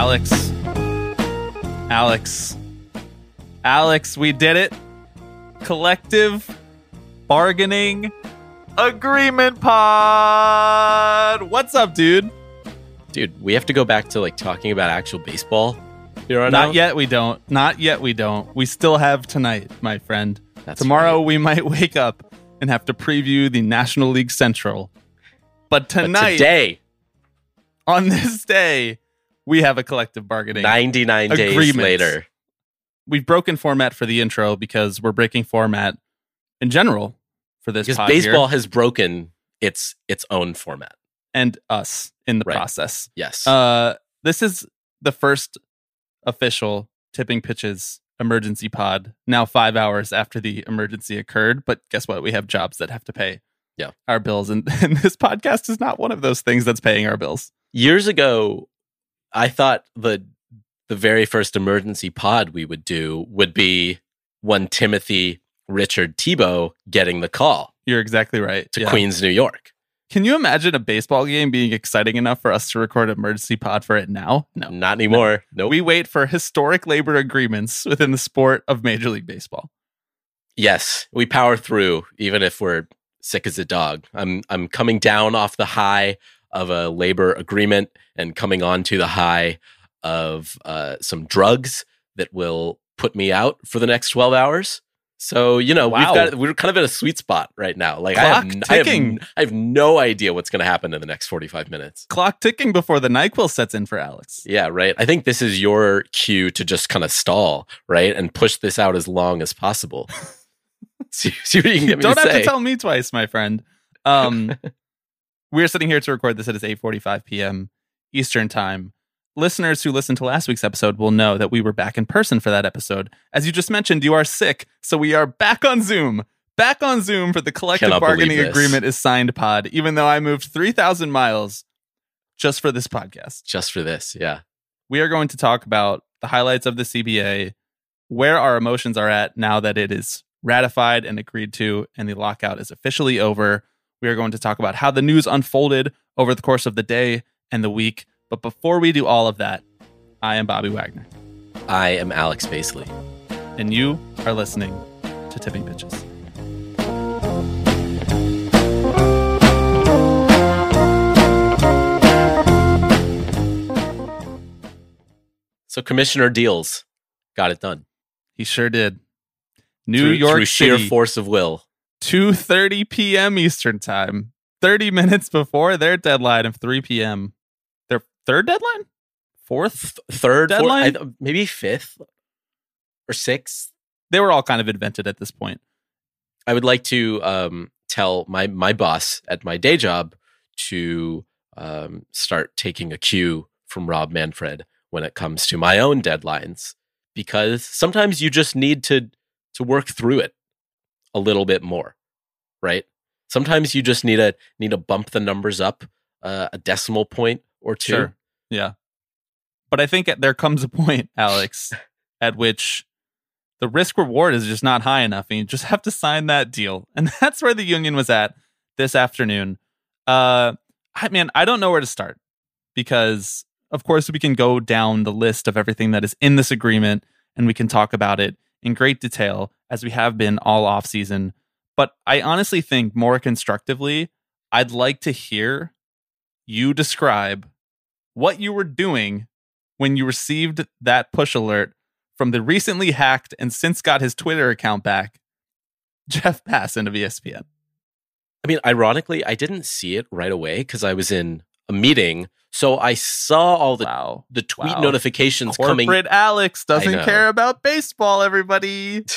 Alex. Alex. Alex, we did it. Collective bargaining agreement pod. What's up, dude? Dude, we have to go back to like talking about actual baseball. Here on Not out? yet, we don't. Not yet, we don't. We still have tonight, my friend. That's Tomorrow, right. we might wake up and have to preview the National League Central. But But tonight, today, on this day, we have a collective bargaining 99 days Agreement. later. we've broken format for the intro because we're breaking format in general for this Because baseball here, has broken its its own format. and us in the Right. process. Yes. Uh, this is the first official tipping pitches emergency pod. Now five hours after the emergency occurred, but guess what? We have jobs that have to pay. Yeah. our bills, and, and this podcast is not one of those things that's paying our bills. Years ago, I thought the the very first emergency pod we would do would be one Timothy Richard Tebow getting the call You're exactly right. to Yeah. Queens, New York. Can you imagine a baseball game being exciting enough for us to record emergency pod for it now? No. Not anymore. Nope. We wait for historic labor agreements within the sport of Major League Baseball. Yes, we power through even if we're sick as a dog. I'm I'm coming down off the high of a labor agreement and coming on to the high of uh, some drugs that will put me out for the next 12 hours. So, you know, Wow. we've got we're kind of in a sweet spot right now. Like I have, I have I have no idea what's going to happen in the next 45 minutes. Clock ticking before the NyQuil sets in for Alex. Yeah, right. I think this is your cue to just kind of stall, right? And push this out as long as possible. see, see what you can get me Don't to have say. to tell me twice, my friend. Um, we're sitting here to record this. At It is 8.45 p.m. Eastern Time. Listeners who listened to last week's episode will know that we were back in person for that episode. As you just mentioned, you are sick, so we are back on Zoom. Back on Zoom for the collective Cannot bargaining agreement is signed pod, even though I moved 3,000 miles just for this podcast. just for this. Yeah. we are going to talk about the highlights of the CBA, where our emotions are at now that it is ratified and agreed to, and the lockout is officially over. We are going to talk about how the news unfolded over the course of the day and the week. But before we do all of that, I am Bobby Wagner, I am Alex Basley. and you are listening to Tipping Pitches. So Commissioner Deals got it done. He sure did. New through, York through sheer force of will. 2:30 p.m. Eastern Time, 30 minutes before their deadline of 3 p.m. Their third deadline? Fourth? Third, fourth, Deadline? I, maybe fifth or sixth. They were all kind of invented at this point. I would like to um, tell my my boss at my day job to um, start taking a cue from Rob Manfred when it comes to my own deadlines, because sometimes you just need to to work through it a little bit more, right? Sometimes you just need to need to bump the numbers up uh, a decimal point or two. Sure. Yeah. But I think there comes a point, Alex, at which the risk reward is just not high enough and you just have to sign that deal. And that's where the union was at this afternoon. Uh I mean, I don't know where to start because of course we can go down the list of everything that is in this agreement and we can talk about it in great detail as we have been all off season. But I honestly think more constructively, I'd like to hear you describe what you were doing when you received that push alert from the recently hacked and since got his Twitter account back, Jeff Passan of ESPN. I mean, ironically, I didn't see it right away because I was in a meeting. So I saw all the wow. the tweet Wow. notifications Corporate coming. Alex doesn't care about baseball, everybody.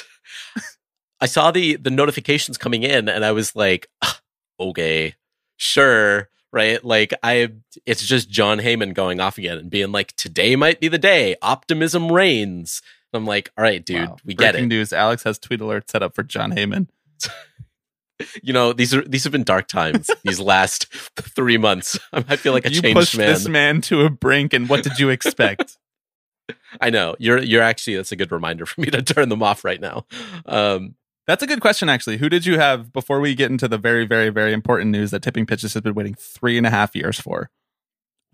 I saw the the notifications coming in, and I was like, "Ah, okay, sure, right? Like I, it's just Jon Heyman going off again and being like, "Today might be the day. Optimism reigns." I'm like, "All right, dude, Wow. we get it." news: Alex has tweet alert set up for Jon Heyman. You know, these are these have been dark times. these last three months, I feel like a you changed pushed man. this man to a brink, and what did you expect? I know you're you're actually that's a good reminder for me to turn them off right now. Um, That's a good question, actually. Who did you have before we get into the very, very, very important news that Tipping Pitches has been waiting three and a half years for?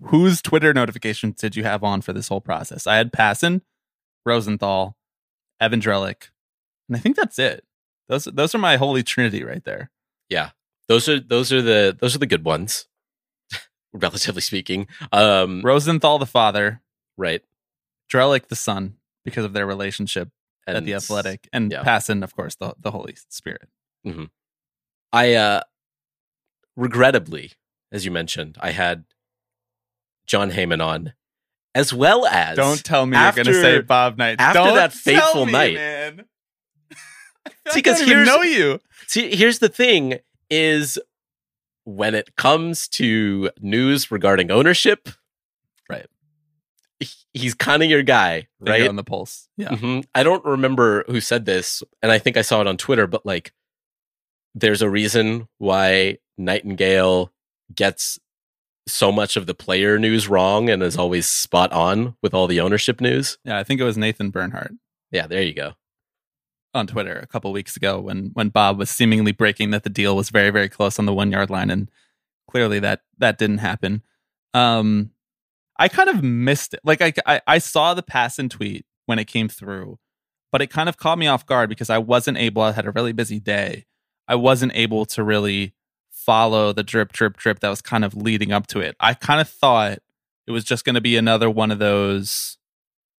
Whose Twitter notifications did you have on for this whole process? I had Passan, Rosenthal, Evan Drellich, and I think that's it. Those those are my holy trinity right there. yeah, those are those are the those are the good ones, relatively speaking. Um, Rosenthal, the father, right. Drellich, the son, because of their relationship And at the Athletic, and yeah. Passan, of course, the the Holy Spirit. I uh regrettably, as you mentioned, I had Jon Heyman on, as well as Don't tell me after- you're going to say Bob Knight. after Don't that fateful me, night. man. See, I 'cause here's- know you. See, here's the thing: is when it comes to news regarding ownership, He's kind of your guy, Finger right? on the pulse. Yeah. Mhm. I don't remember who said this, and I think I saw it on Twitter, but like, there's a reason why Nightengale gets so much of the player news wrong and is always spot on with all the ownership news. Yeah, I think it was Nathan Bernhardt Yeah, there you go. on Twitter a couple weeks ago when when Bob was seemingly breaking that the deal was very very close on the 1 yard line and clearly that that didn't happen. Um I kind of missed it. Like I I, I saw the Passan tweet when it came through, but it kind of caught me off guard because I wasn't able I had a really busy day. I wasn't able to really follow the drip drip drip that was kind of leading up to it. I kind of thought it was just going to be another one of those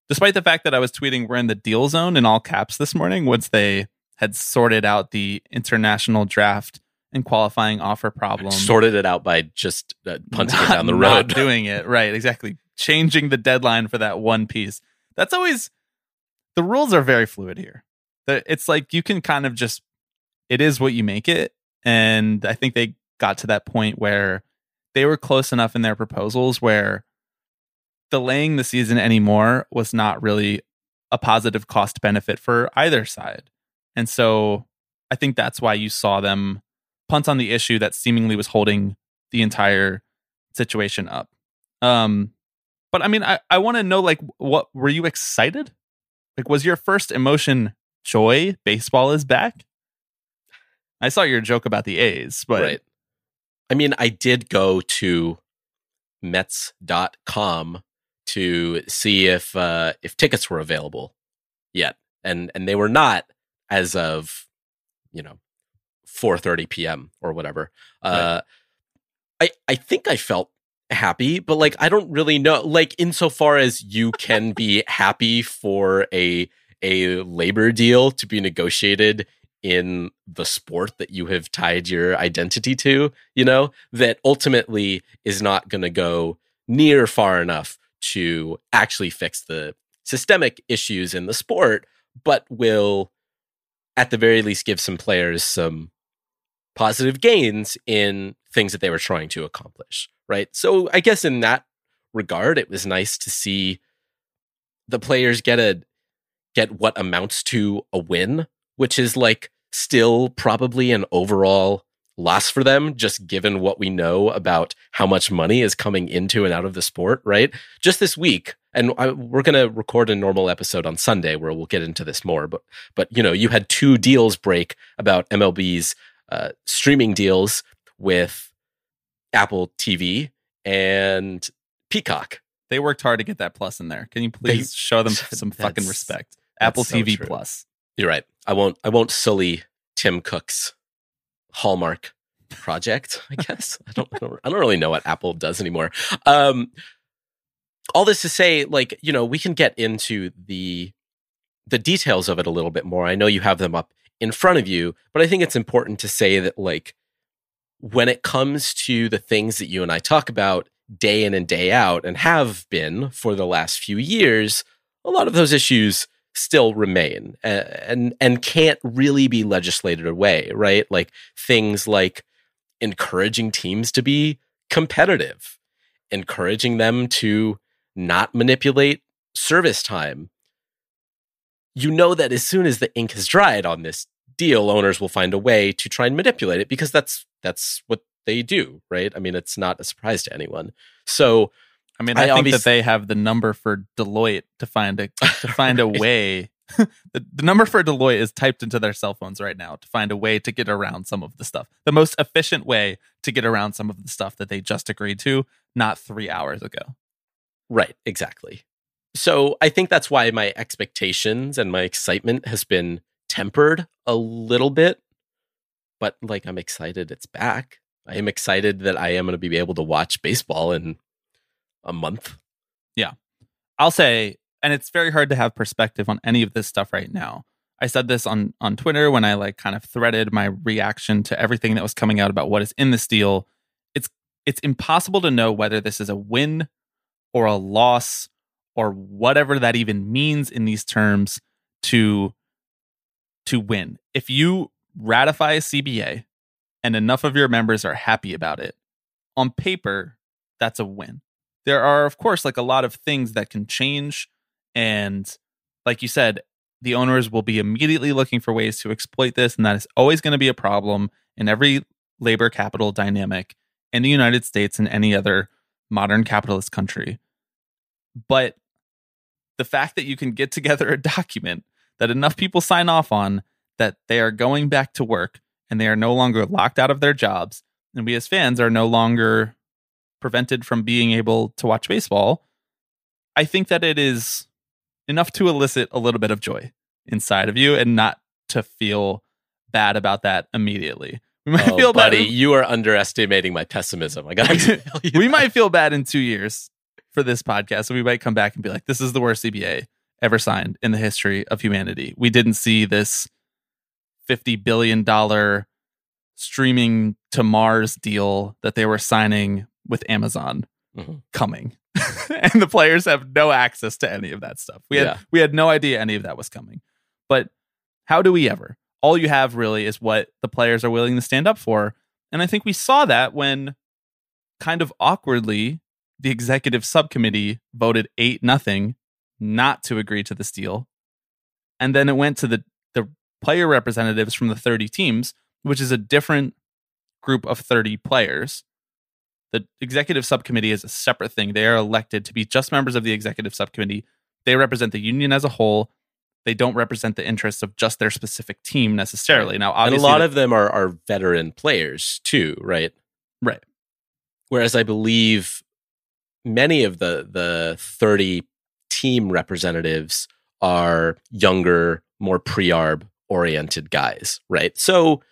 despite the fact that I was tweeting we're in the deal zone in all caps this morning once they had sorted out the international draft and qualifying offer problem. Sorted it out by just uh, punting it down the not road. doing it. Right, exactly. Changing the deadline for that one piece. That's always the rules are very fluid here. It's like you can kind of just it is what you make it. And I think they got to that point where they were close enough in their proposals where delaying the season anymore was not really a positive cost benefit for either side. And so I think that's why you saw them punt on the issue that seemingly was holding the entire situation up. Um but I mean I, I want to know like what were you excited? Like was your first emotion joy baseball is back? I saw your joke about the A's, but right. I mean, I did go to Mets.com to see if uh, if tickets were available yet, and and they were not as of you know 4:30 p.m. or whatever. Uh, I I think I felt happy, but like I don't really know. Like insofar as you can be happy for a a labor deal to be negotiated in the sport that you have tied your identity to, you know, that ultimately is not going to go near far enough to actually fix the systemic issues in the sport, but will at the very least give some players some positive gains in things that they were trying to accomplish, right? So I guess in that regard it was nice to see the players get a get what amounts to a win which is like still probably an overall loss for them, just given what we know about how much money is coming into and out of the sport, right? Just this week, and I, we're going to record a normal episode on Sunday where we'll get into this more. But, but you know, you had two deals break about MLB's uh, streaming deals with Apple TV and Peacock. they worked hard to get that plus in there. Can you They- please show them some fucking respect? Apple so TV true. Plus. You're right. I won't. I won't sully Tim Cook's Hallmark project. I guess I don't. I don't, I don't really know what Apple does anymore. Um, all this to say, like you know, we can get into the the details of it a little bit more. I know you have them up in front of you, but I think it's important to say that like when it comes to the things that you and I talk about day in and day out and have been for the last few years, a lot of those issues still remain and and can't really be legislated away, right? Like things like encouraging teams to be competitive, encouraging them to not manipulate service time. You know that as soon as the ink has dried on this deal, owners will find a way to try and manipulate it because that's that's what they do, right? I mean, it's not a surprise to anyone. So, I mean, I, I think obvious- that they have the number for Deloitte to find a to find a way. the, the number for Deloitte is typed into their cell phones right now to find a way to get around some of the stuff. The most efficient way to get around some of the stuff that they just agreed to, not three hours ago. Right, exactly. So I think that's why my expectations and my excitement has been tempered a little bit. But like, I'm excited it's back. I am excited that I am going to be able to watch baseball in a month. Yeah. I'll say, and it's very hard to have perspective on any of this stuff right now. I said this on on Twitter when I like kind of threaded my reaction to everything that was coming out about what is in this deal. It's it's impossible to know whether this is a win or a loss or whatever that even means in these terms to to win. If you ratify a CBA and enough of your members are happy about it, on paper, that's a win. There are, of course, like a lot of things that can change. And like you said, the owners will be immediately looking for ways to exploit this. And that is always going to be a problem in every labor capital dynamic in the United States and any other modern capitalist country. But the fact that you can get together a document that enough people sign off on that they are going back to work and they are no longer locked out of their jobs. And we as fans are no longer prevented from being able to watch baseball. I think that it is enough to elicit a little bit of joy inside of you and not to feel bad about that immediately. We might oh, feel buddy, bad. you are underestimating my pessimism. I got We might feel bad in two years for this podcast. So we might come back and be like, this is the worst CBA ever signed in the history of humanity. We didn't see this $50 billion streaming to Mars deal that they were signing with Amazon mm-hmm. coming. and the players have no access to any of that stuff. We had yeah. we had no idea any of that was coming. But how do we ever? All you have really is what the players are willing to stand up for. And I think we saw that when kind of awkwardly the executive subcommittee voted 8 nothing not to agree to this deal. And then it went to the the player representatives from the 30 teams, which is a different group of 30 players. The executive subcommittee is a separate thing. They are elected to be just members of the executive subcommittee. They represent the union as a whole. They don't represent the interests of just their specific team necessarily. Now, obviously, and a lot the, of them are, are veteran players too, right? Right. Whereas I believe many of the the 30 team representatives are younger, more pre-arb oriented guys, right? So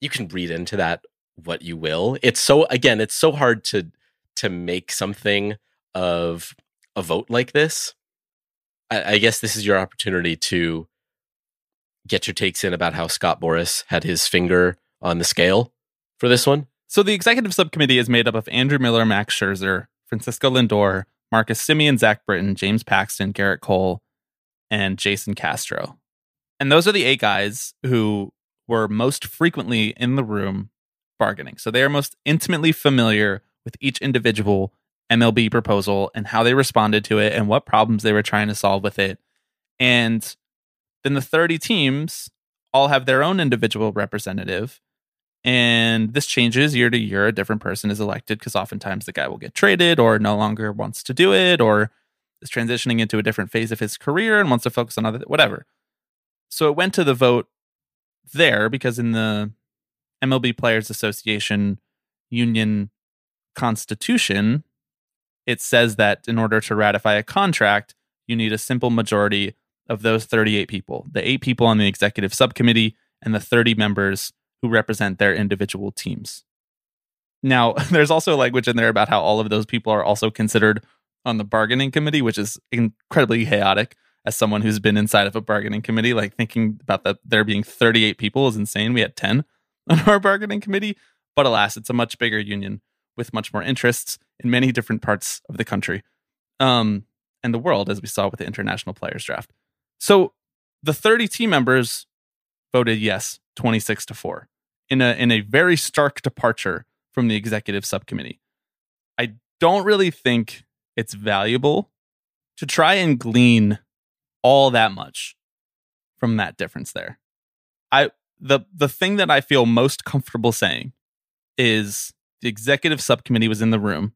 you can read into that what you will. It's so again, it's so hard to to make something of a vote like this. I, I guess this is your opportunity to get your takes in about how Scott Boras had his finger on the scale for this one. So the executive subcommittee is made up of Andrew Miller, Max Scherzer, Francisco Lindor, Marcus Semien, Zach Britton, James Paxton, Gerrit Cole, and Jason Castro. And those are the eight guys who were most frequently in the room bargaining. So they are most intimately familiar with each individual MLB proposal and how they responded to it and what problems they were trying to solve with it. And then the 30 teams all have their own individual representative. And this changes year to year. A different person is elected because oftentimes the guy will get traded or no longer wants to do it or is transitioning into a different phase of his career and wants to focus on other whatever. So it went to the vote there because in the MLB Players Association union constitution, it says that in order to ratify a contract, you need a simple majority of those 38 people, the eight people on the executive subcommittee and the 30 members who represent their individual teams. Now, there's also language in there about how all of those people are also considered on the bargaining committee, which is incredibly chaotic as someone who's been inside of a bargaining committee, like thinking about that there being 38 people is insane. We had 10 on our bargaining committee, but alas, it's a much bigger union with much more interests in many different parts of the country um, and the world, as we saw with the international players draft. So the 30 team members voted yes, 26 to 4, in a in a very stark departure from the executive subcommittee. I don't really think it's valuable to try and glean all that much from that difference there. I the the thing that I feel most comfortable saying is the executive subcommittee was in the room.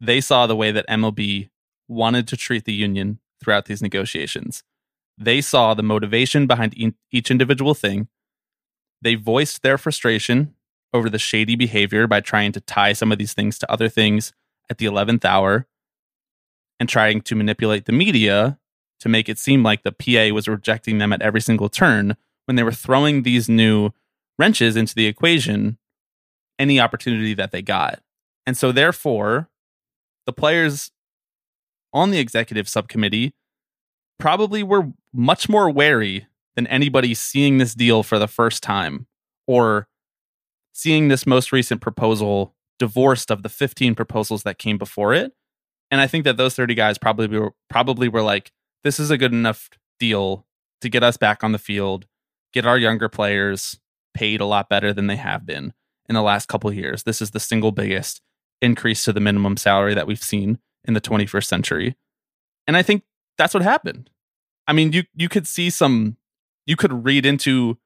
They saw the way that MLB wanted to treat the union throughout these negotiations. They saw the motivation behind each individual thing. They voiced their frustration over the shady behavior by trying to tie some of these things to other things at the 11th hour and trying to manipulate the media to make it seem like the PA was rejecting them at every single turn when they were throwing these new wrenches into the equation any opportunity that they got. And so, therefore, the players on the executive subcommittee probably were much more wary than anybody seeing this deal for the first time or seeing this most recent proposal divorced of the 15 proposals that came before it. And I think that those 30 guys probably were, probably were like, this is a good enough deal to get us back on the field, get our younger players paid a lot better than they have been in the last couple years. This is the single biggest increase to the minimum salary that we've seen in the 21st century. And I think that's what happened. I mean, you you could see some you could read into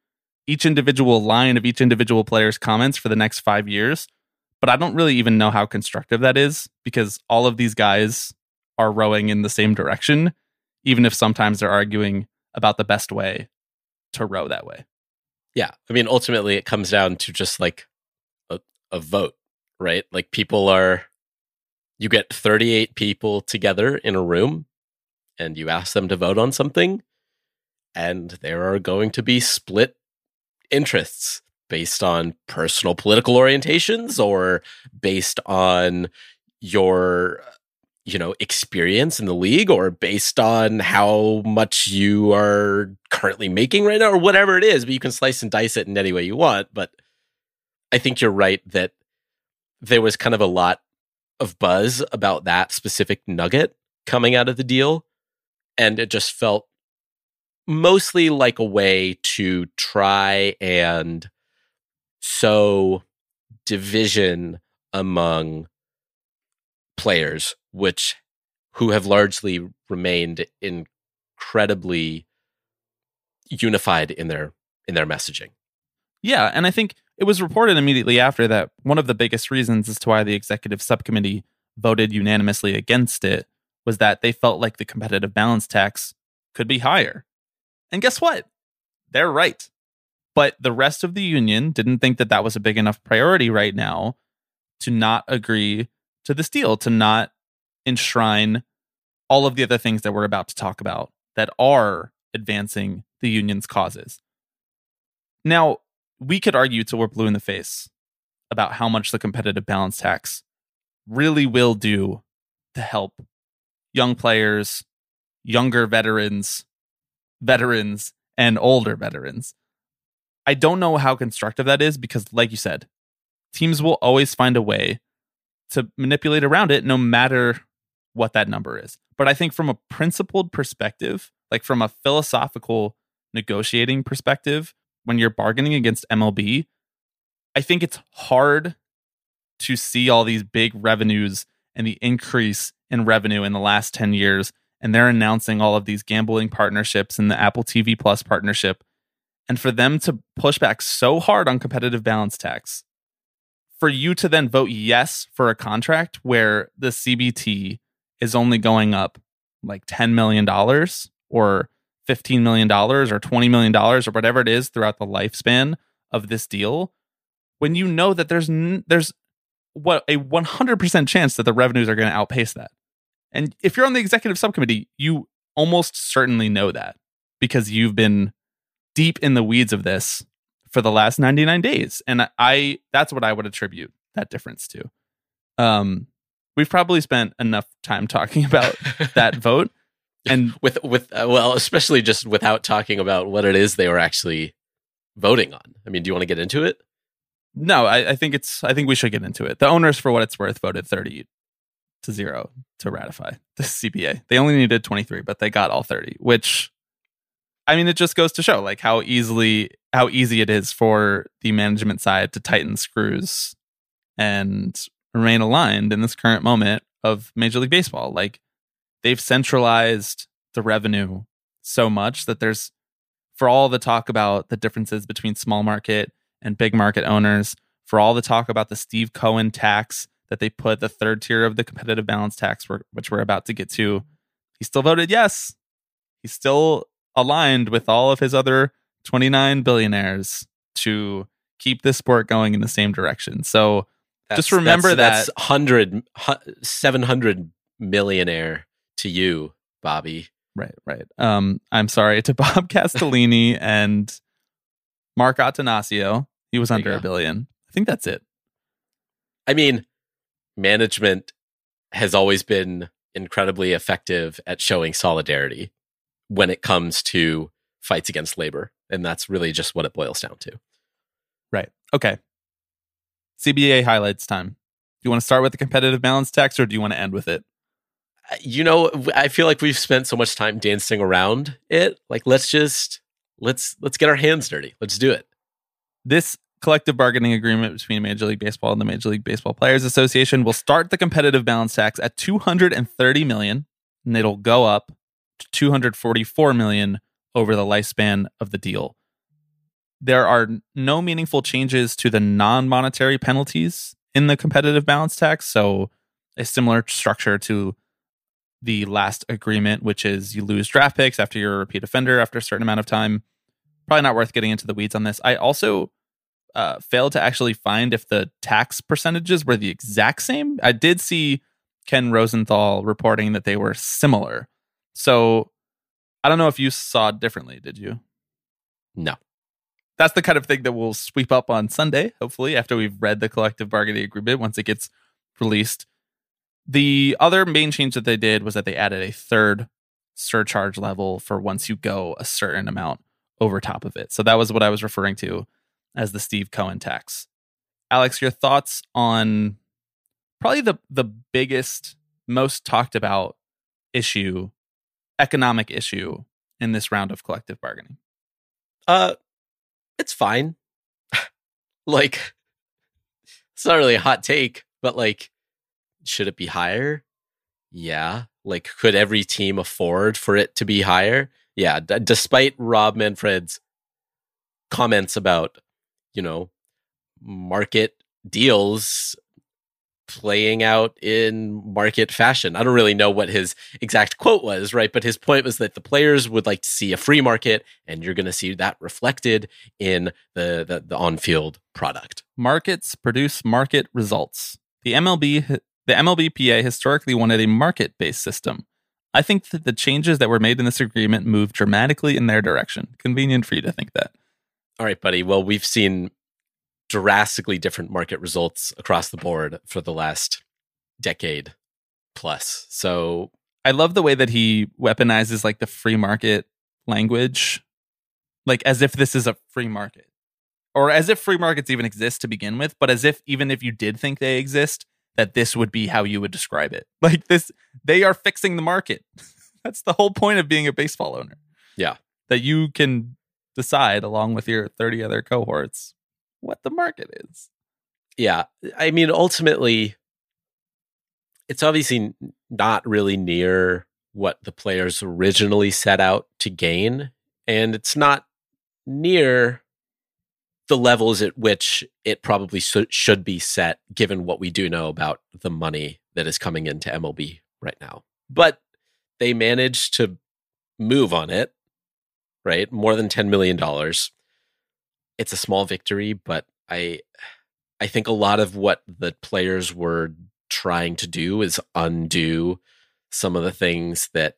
each individual line of each individual player's comments for the next 5 years, but I don't really even know how constructive that is because all of these guys are rowing in the same direction even if sometimes they're arguing about the best way to row that way. Yeah. I mean, ultimately, it comes down to just like a, a vote, right? Like people are, you get 38 people together in a room and you ask them to vote on something, and there are going to be split interests based on personal political orientations or based on your you know experience in the league or based on how much you are currently making right now or whatever it is. But you can slice and dice it in any way you want. But i think you're right that there was kind of a lot of buzz about that specific nugget coming out of the deal. And it just felt mostly like a way to try and sow division among players which who have largely remained incredibly unified in their in their messaging. Yeah, and I think it was reported immediately after that one of the biggest reasons as to why the executive subcommittee voted unanimously against it was that they felt like the competitive balance tax could be higher. And guess what? They're right. But the rest of the union didn't think that that was a big enough priority right now to not agree to this deal, to not enshrine all of the other things that we're about to talk about that are advancing the union's causes. Now, we could argue till we're blue in the face about how much the competitive balance tax really will do to help young players, younger veterans, veterans, and older veterans. I don't know how constructive that is because, like you said, teams will always find a way to manipulate around it no matter what that number is. But I think from a principled perspective, like from a philosophical negotiating perspective, when you're bargaining against MLB, I think it's hard to see all these big revenues and the increase in revenue in the last 10 years. And they're announcing all of these gambling partnerships and the Apple TV Plus partnership. And for them to push back so hard on competitive balance tax, for you to then vote yes for a contract where the CBT is only going up like $10 million or $15 million or $20 million or whatever it is throughout the lifespan of this deal, when you know that there's n- there's what a 100% chance that the revenues are going to outpace that. And if you're on the executive subcommittee, you almost certainly know that because you've been deep in the weeds of this for the last 99 days. And I that's what I would attribute that difference to. Um we've probably spent enough time talking about that vote and with with uh, well especially just without talking about what it is they were actually voting on i mean do you want to get into it no I, I, think it's i think we should get into it the owners for what it's worth voted 30 to 0 to ratify the cba they only needed 23 but they got all 30 which i mean it just goes to show like how easily how easy it is for the management side to tighten screws and remain aligned in this current moment of Major League Baseball. Like they've centralized the revenue so much that there's for all the talk about the differences between small market and big market owners, for all the talk about the Steve Cohen tax that they put the third tier of the competitive balance tax, which we're about to get to, he still voted yes. He's still aligned with all of his other 29 billionaires to keep this sport going in the same direction. So That's, just remember that's, that that's 100, 700 millionaire to you, Bobby. Right, right. Um, I'm sorry to Bob Castellini and Mark Attanasio. He was under a billion. I think that's it. I mean, management has always been incredibly effective at showing solidarity when it comes to fights against labor. And that's really just what it boils down to. Right. Okay. CBA highlights time. Do you want to start with the competitive balance tax or do you want to end with it? Uh, You know, I feel like we've spent so much time dancing around it. Like let's just let's let's get our hands dirty. Let's do it. This collective bargaining agreement between Major League Baseball and the Major League Baseball Players Association will start the competitive balance tax at 230 million and it'll go up to 244 million over the lifespan of the deal. There are no meaningful changes to the non-monetary penalties in the competitive balance tax, so a similar structure to the last agreement, which is you lose draft picks after you're a repeat offender after a certain amount of time. Probably not worth getting into the weeds on this. I also uh, failed to actually find if the tax percentages were the exact same. I did see Ken Rosenthal reporting that they were similar. So I don't know if you saw differently. Did you? No. That's the kind of thing that we'll sweep up on Sunday, hopefully, after we've read the collective bargaining agreement once it gets released. The other main change that they did was that they added a third surcharge level for once you go a certain amount over top of it. So that was what I was referring to as the Steve Cohen tax. Alex, your thoughts on probably the the biggest, most talked about issue, economic issue in this round of collective bargaining. Uh it's fine. like it's not really a hot take, but like should it be higher? Yeah. Like could every team afford for it to be higher? Yeah, d- despite Rob Manfred's comments about, you know, market deals playing out in market fashion. I don't really know what his exact quote was, right? But his point was that the players would like to see a free market and you're going to see that reflected in the the, the on-field product. Markets produce market results. The MLB the MLBPA historically wanted a market-based system. I think that the changes that were made in this agreement move dramatically in their direction. Convenient for you to think that. All right, buddy. Well, we've seen drastically different market results across the board for the last decade plus. So, I love the way that he weaponizes like the free market language, like as if this is a free market, or as if free markets even exist to begin with, but as if even if you did think they exist, that this would be how you would describe it. Like this, they are fixing the market. That's the whole point of being a baseball owner. Yeah. That you can decide along with your 30 other cohorts what the market is. yeah, I mean, ultimately, it's obviously not really near what the players originally set out to gain. And it's not near the levels at which it probably should should be set, given what we do know about the money that is coming into MLB right now. But they managed to move on it, right? More than $10 million. It's a small victory, but I I think a lot of what the players were trying to do is undo some of the things that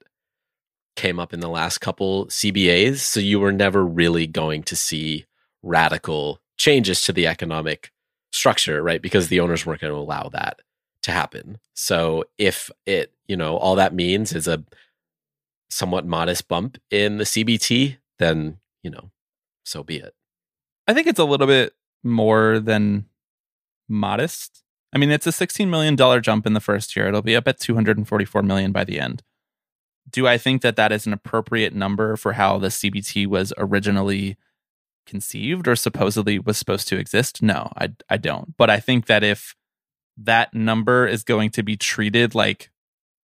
came up in the last couple CBAs. So you were never really going to see radical changes to the economic structure, right? Because the owners weren't going to allow that to happen. So if it, you know, all that means is a somewhat modest bump in the CBT, then, you know, so be it. I think it's a little bit more than modest. I mean, it's a $16 million jump in the first year. It'll be up at 244 million by the end. Do I think that that is an appropriate number for how the CBT was originally conceived or supposedly was supposed to exist? No, I, I don't. But I think that if that number is going to be treated like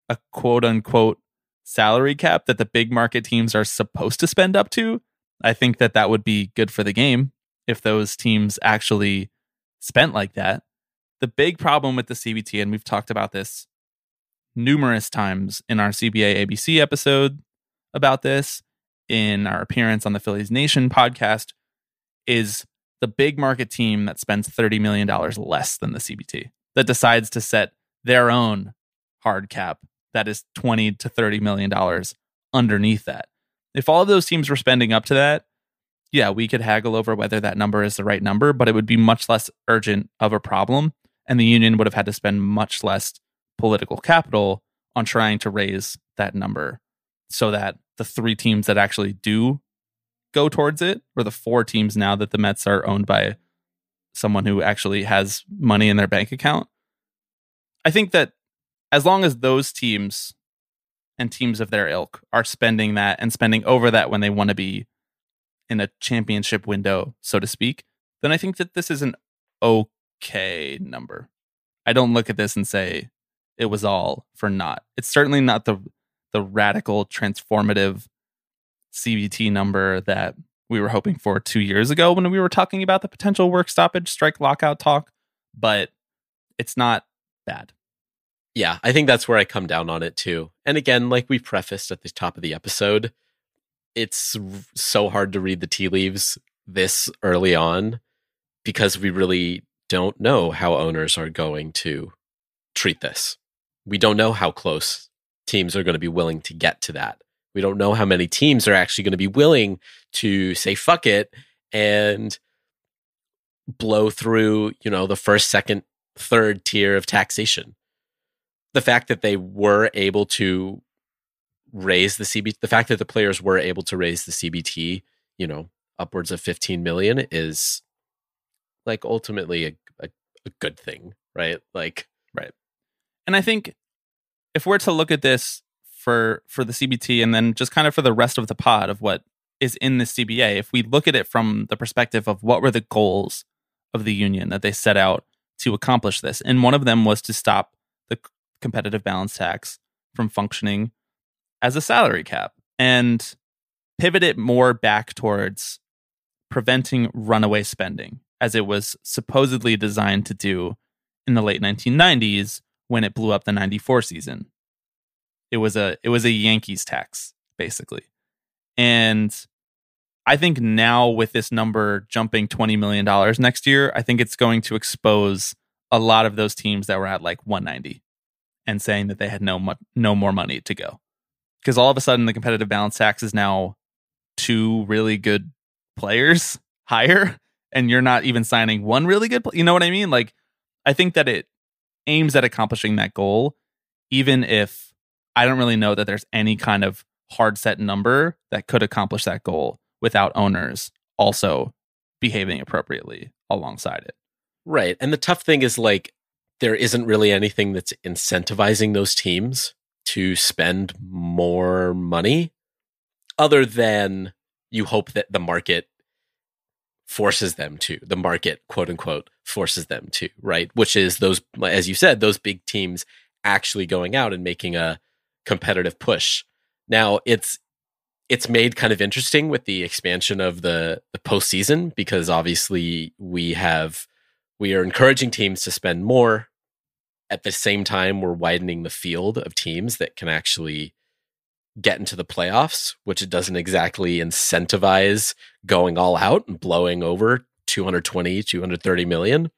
a quote unquote salary cap that the big market teams are supposed to spend up to, I think that that would be good for the game if those teams actually spent like that. The big problem with the CBT, and we've talked about this numerous times in our CBA ABC episode about this, in our appearance on the Phillies Nation podcast, is the big market team that spends $30 million less than the CBT that decides to set their own hard cap that is 20 to 30 million dollars underneath that. If all of those teams were spending up to that, yeah, we could haggle over whether that number is the right number, but it would be much less urgent of a problem and the union would have had to spend much less political capital on trying to raise that number so that the three teams that actually do go towards it, or the four teams now that the Mets are owned by someone who actually has money in their bank account. I think that as long as those teams and teams of their ilk are spending that and spending over that when they want to be in a championship window, so to speak, then I think that this is an okay number. I don't look at this and say it was all for naught. It's certainly not the the radical transformative CBT number that we were hoping for two years ago when we were talking about the potential work stoppage, strike lockout talk, but it's not bad. Yeah, I think that's where I come down on it too. And again, like we prefaced at the top of the episode, it's so hard to read the tea leaves this early on because we really don't know how owners are going to treat this. We don't know how close teams are going to be willing to get to that. We don't know how many teams are actually going to be willing to say fuck it and blow through, you know, the first, second, third tier of taxation. The fact that they were able to raise the CBT, the fact that the players were able to raise the CBT, you know, upwards of 15 million is like ultimately a, a, a good thing, right? Like, right. And I think if we're to look at this for for the CBT and then just kind of for the rest of the pod of what is in the CBA, if we look at it from the perspective of what were the goals of the union that they set out to accomplish this, and one of them was to stop the competitive balance tax from functioning as a salary cap and pivot it more back towards preventing runaway spending as it was supposedly designed to do in the late 1990s when it blew up the 94 season it was a it was a Yankees tax basically. And I think now with this number jumping 20 million dollars next year, I think it's going to expose a lot of those teams that were at like 190 and saying that they had no mu- no more money to go. Because all of a sudden the competitive balance tax is now two really good players higher and you're not even signing one really good you know what I mean? Like I think that it aims at accomplishing that goal even if I don't really know that there's any kind of hard set number that could accomplish that goal without owners also behaving appropriately alongside it. Right. And the tough thing is like there isn't really anything that's incentivizing those teams to spend more money other than you hope that the market forces them to the market quote unquote forces them to right which is those as you said those big teams actually going out and making a competitive push. Now it's it's made kind of interesting with the expansion of the the postseason because obviously we have we are encouraging teams to spend more. At the same time, we're widening the field of teams that can actually get into the playoffs, which it doesn't exactly incentivize going all out and blowing over 220, 230 million.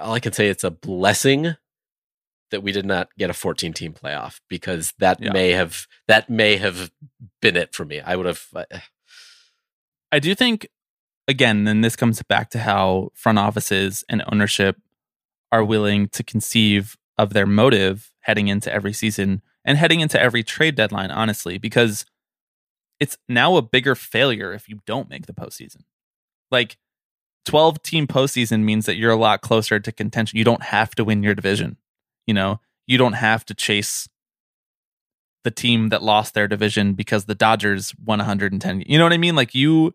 All I can say it's a blessing that we did not get a 14 team playoff because that yeah. may have that may have been it for me. I would have. Uh, I do think again, then this comes back to how front offices and ownership are willing to conceive of their motive heading into every season and heading into every trade deadline, honestly, because it's now a bigger failure if you don't make the postseason. Like 12 team postseason means that you're a lot closer to contention. You don't have to win your division. You know, you don't have to chase the team that lost their division because the Dodgers won 110. You know what I mean? Like you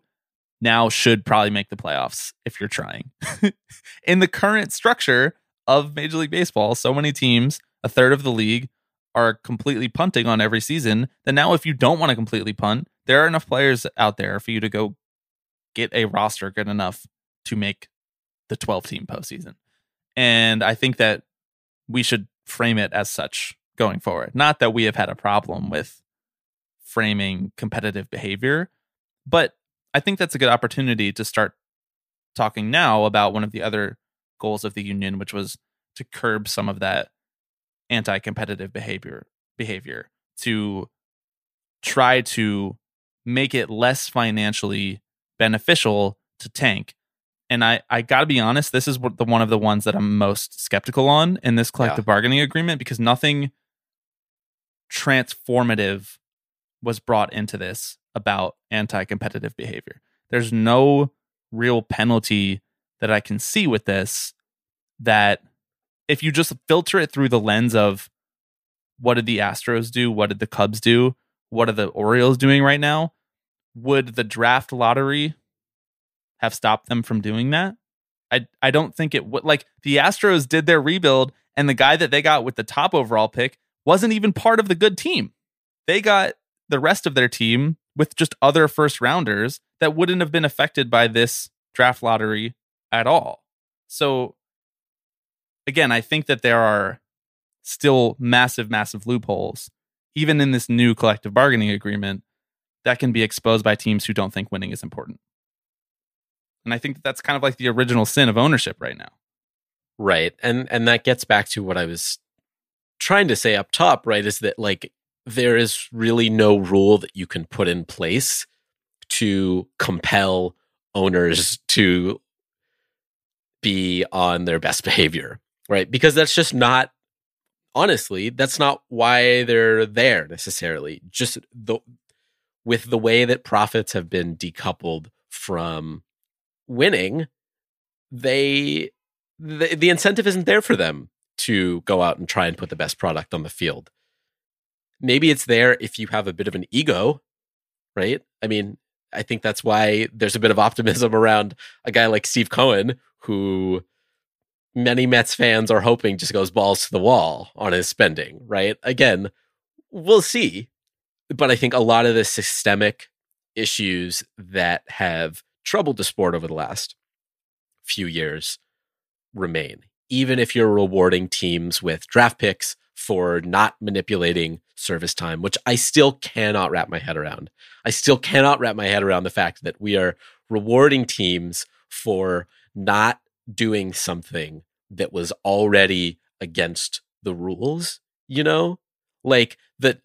now should probably make the playoffs if you're trying. In the current structure of Major League Baseball, so many teams, a third of the league, are completely punting on every season. Then now, if you don't want to completely punt, there are enough players out there for you to go get a roster good enough to make the 12 team postseason. And I think that we should frame it as such going forward. Not that we have had a problem with framing competitive behavior, but I think that's a good opportunity to start talking now about one of the other goals of the union, which was to curb some of that anti-competitive behavior behavior to try to make it less financially beneficial to tank. And I, I got to be honest, this is the one of the ones that I'm most skeptical on in this collective yeah. bargaining agreement because nothing transformative was brought into this about anti competitive behavior. There's no real penalty that I can see with this that if you just filter it through the lens of what did the Astros do? What did the Cubs do? What are the Orioles doing right now? Would the draft lottery have stopped them from doing that? I I don't think it would like the Astros did their rebuild and the guy that they got with the top overall pick wasn't even part of the good team. They got the rest of their team with just other first rounders that wouldn't have been affected by this draft lottery at all. So again, I think that there are still massive, massive loopholes, even in this new collective bargaining agreement, that can be exposed by teams who don't think winning is important. And I think that that's kind of like the original sin of ownership right now. Right. And and that gets back to what I was trying to say up top, right, is that like there is really no rule that you can put in place to compel owners to be on their best behavior, right? Because that's just not honestly, that's not why they're there necessarily. Just the with the way that profits have been decoupled from winning, they the, the incentive isn't there for them to go out and try and put the best product on the field maybe it's there if you have a bit of an ego, right? I mean, I think that's why there's a bit of optimism around a guy like Steve Cohen, who many Mets fans are hoping just goes balls to the wall on his spending, right? Again, we'll see. But I think a lot of the systemic issues that have troubled the sport over the last few years remain. Even if you're rewarding teams with draft picks for not manipulating service time, which I still cannot wrap my head around. I still cannot wrap my head around the fact that we are rewarding teams for not doing something that was already against the rules, you know? Like that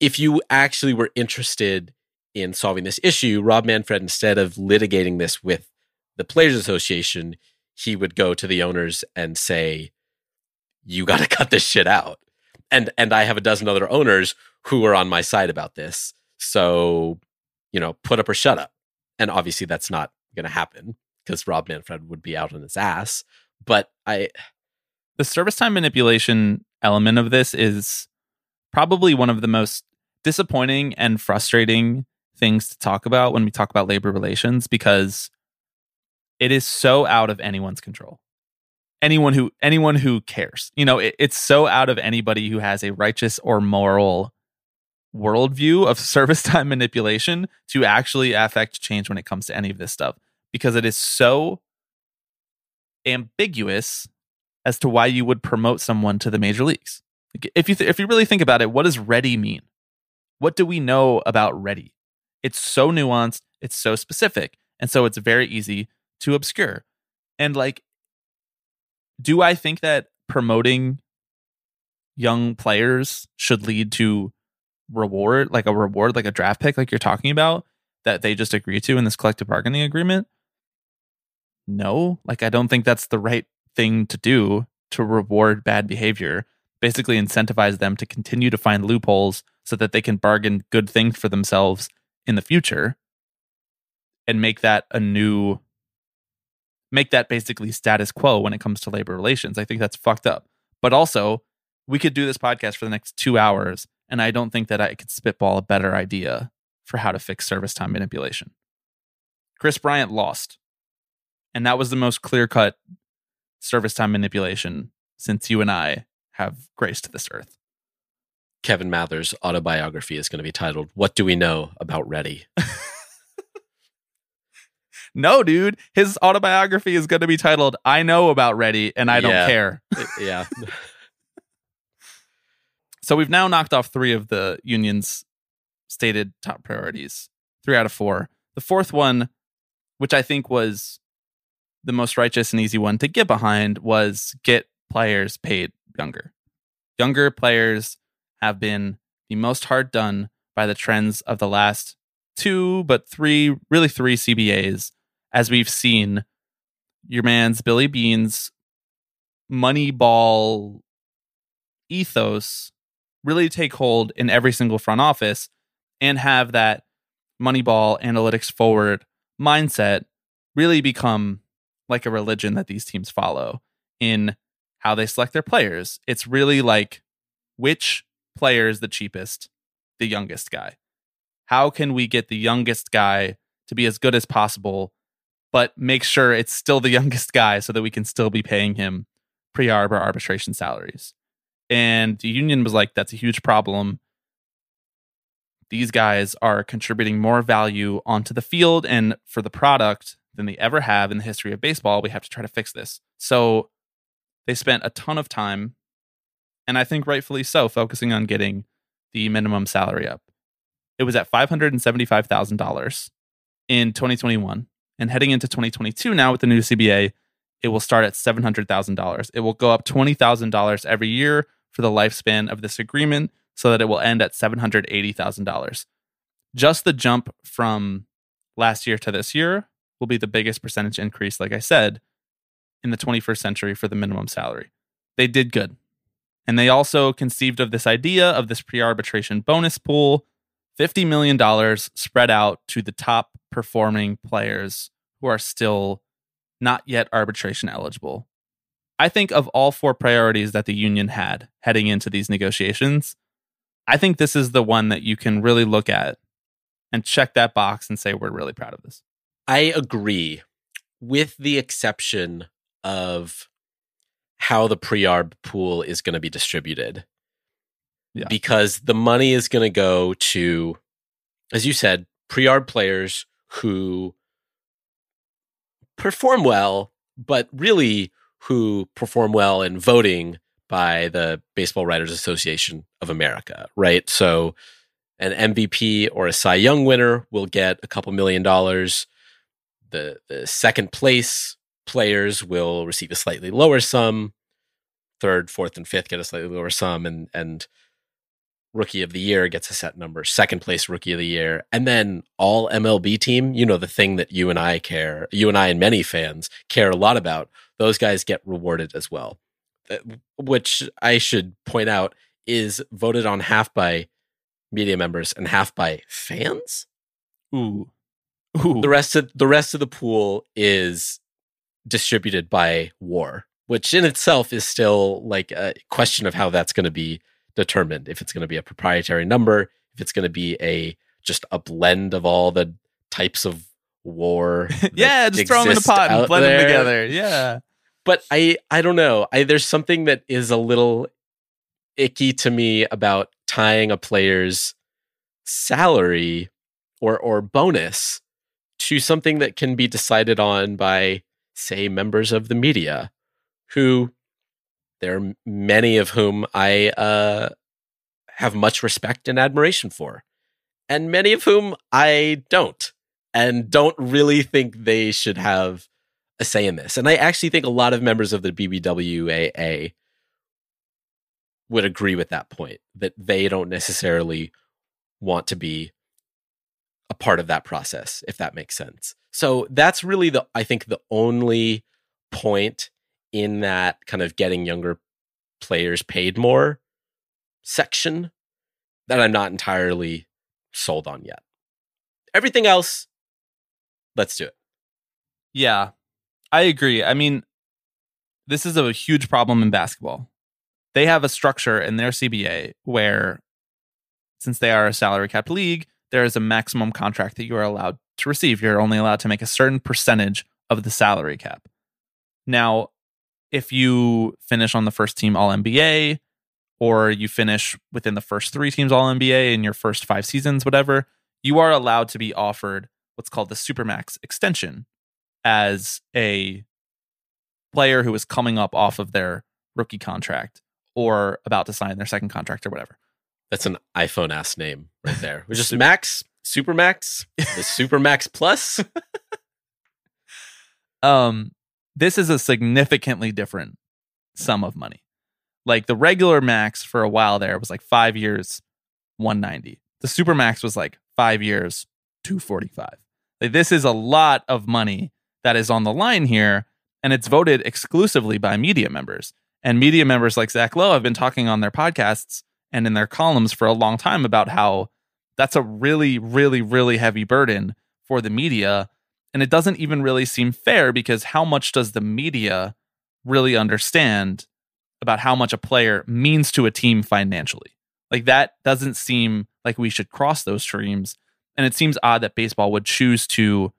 if you actually were interested in solving this issue, Rob Manfred, instead of litigating this with the Players Association, he would go to the owners and say, You got to cut this shit out and and I have a dozen other owners who are on my side about this. So, you know, put up or shut up. And obviously that's not to happen because Rob Manfred would be out on his ass. But I the service time manipulation element of this is probably one of the most disappointing and frustrating things to talk about when we talk about labor relations because it is so out of anyone's control anyone who anyone who cares. You know, it, it's so out of anybody who has a righteous or moral worldview of service time manipulation to actually affect change when it comes to any of this stuff because it is so ambiguous as to why you would promote someone to the major leagues. If you th- if you really think about it, what does ready mean? What do we know about ready? It's so nuanced, it's so specific, and so it's very easy to obscure. And like do I think that promoting young players should lead to reward, like a reward, like a draft pick, like you're talking about, that they just agree to in this collective bargaining agreement? No, like I don't think that's the right thing to do to reward bad behavior. Basically, incentivize them to continue to find loopholes so that they can bargain good things for themselves in the future and make that a new make that basically status quo when it comes to labor relations. I think that's fucked up. But also, we could do this podcast for the next two hours, and I don't think that I could spitball a better idea for how to fix service time manipulation. Kris Bryant lost. And that was the most clear cut service time manipulation since you and I have graced this earth. Kevin Mather's autobiography is going to be titled "What Do We Know About Reddy?" no, dude, his autobiography is going to be titled "I Know About Reddy and I Yeah. Don't Care." yeah, So we've now knocked off three of the union's stated top priorities, three out of four. The fourth one, which I think was the most righteous and easy one to get behind, was get players paid younger. Younger players have been the most hard done by the trends of the last two, but three, really three CBAs, as we've seen your man's Billy Beane's Moneyball ethos really take hold in every single front office and have that Moneyball analytics forward mindset really become like a religion that these teams follow in how they select their players. It's really like which player is the cheapest, the youngest guy. How can we get the youngest guy to be as good as possible, but make sure it's still the youngest guy so that we can still be paying him pre arb or arbitration salaries? And the union was like, that's a huge problem. These guys are contributing more value onto the field and for the product than they ever have in the history of baseball. We have to try to fix this. So they spent a ton of time, and I think rightfully so, focusing on getting the minimum salary up. It was at $575,000 in 2021. And heading into 2022 now with the new CBA, it will start at $700,000. It will go up $20,000 every year for the lifespan of this agreement so that it will end at $780,000. Just the jump from last year to this year will be the biggest percentage increase, like I said, in the 21st century for the minimum salary. They did good. And they also conceived of this idea of this pre arbitration bonus pool $50 million spread out to the top performing players who are still not yet arbitration eligible. I think of all four priorities that the union had heading into these negotiations, I think this is the one that you can really look at and check that box and say, we're really proud of this. I agree, with the exception of how the pre-arb pool is going to be distributed. Yeah. Because the money is going to go to, as you said, pre-arb players who perform well, but really who perform well in voting by the Baseball Writers Association of America, right? So an MVP or a Cy Young winner will get a couple million dollars. The the second place players will receive a slightly lower sum. Third, fourth, and fifth get a slightly lower sum, and and rookie of the year gets a set number. Second place rookie of the year, and then all MLB team. You know the thing that you and I care, you and I and many fans care a lot about. Those guys get rewarded as well, Uh, which I should point out is voted on half by media members and half by fans. Ooh. Ooh. The rest of the rest of the pool is distributed by war, which in itself is still like a question of how that's going to be determined. If it's going to be a proprietary number, if it's going to be a just a blend of all the types of war. yeah, just throw them in a pot and blend them together. Yeah. But I I don't know. I there's something that is a little icky to me about tying a player's salary or or bonus to something that can be decided on by say members of the media who there are many of whom I uh, have much respect and admiration for and many of whom I don't and don't really think they should have a say in this. And I actually think a lot of members of the BBWAA would agree with that point that they don't necessarily want to be a part of that process if that makes sense. So that's really the I think the only point in that kind of getting younger players paid more section that I'm not entirely sold on yet. Everything else let's do it. Yeah, I agree. I mean, this is a huge problem in basketball. They have a structure in their CBA where, since they are a salary capped league, there is a maximum contract that you are allowed to receive. You're only allowed to make a certain percentage of the salary cap. Now, if you finish on the first team All NBA, or you finish within the first three teams All NBA in your first five seasons, whatever, you are allowed to be offered what's called the Supermax extension as a player who is coming up off of their rookie contract or about to sign their second contract or whatever. That's an iPhone ass name right there. We're just Max, Supermax, the Supermax Plus. um, this is a significantly different sum of money. Like the regular max for a while there was like five years, 190. The super max was like five years, 245. Like this is a lot of money that is on the line here, and it's voted exclusively by media members. And media members like Zach Lowe have been talking on their podcasts and in their columns for a long time about how that's a really, really, really heavy burden for the media. And it doesn't even really seem fair because how much does the media really understand about how much a player means to a team financially? Like that doesn't seem like we should cross those streams. And it seems odd that baseball would choose to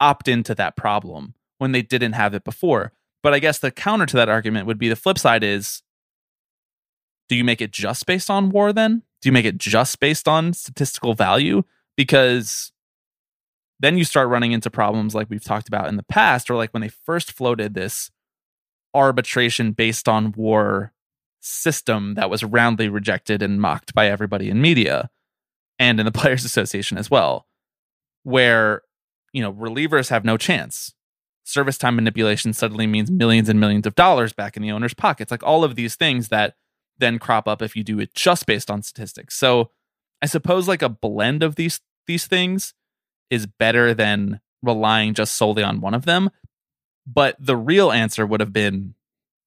opt into that problem when they didn't have it before. But I guess the counter to that argument would be the flip side is do you make it just based on war then? Do you make it just based on statistical value? Because then you start running into problems like we've talked about in the past, or like when they first floated this arbitration based on war system that was roundly rejected and mocked by everybody in media and in the Players Association as well, where, you know, relievers have no chance. Service time manipulation suddenly means millions and millions of dollars back in the owner's pockets. Like all of these things that then crop up if you do it just based on statistics. So I suppose like a blend of these these things is better than relying just solely on one of them. But the real answer would have been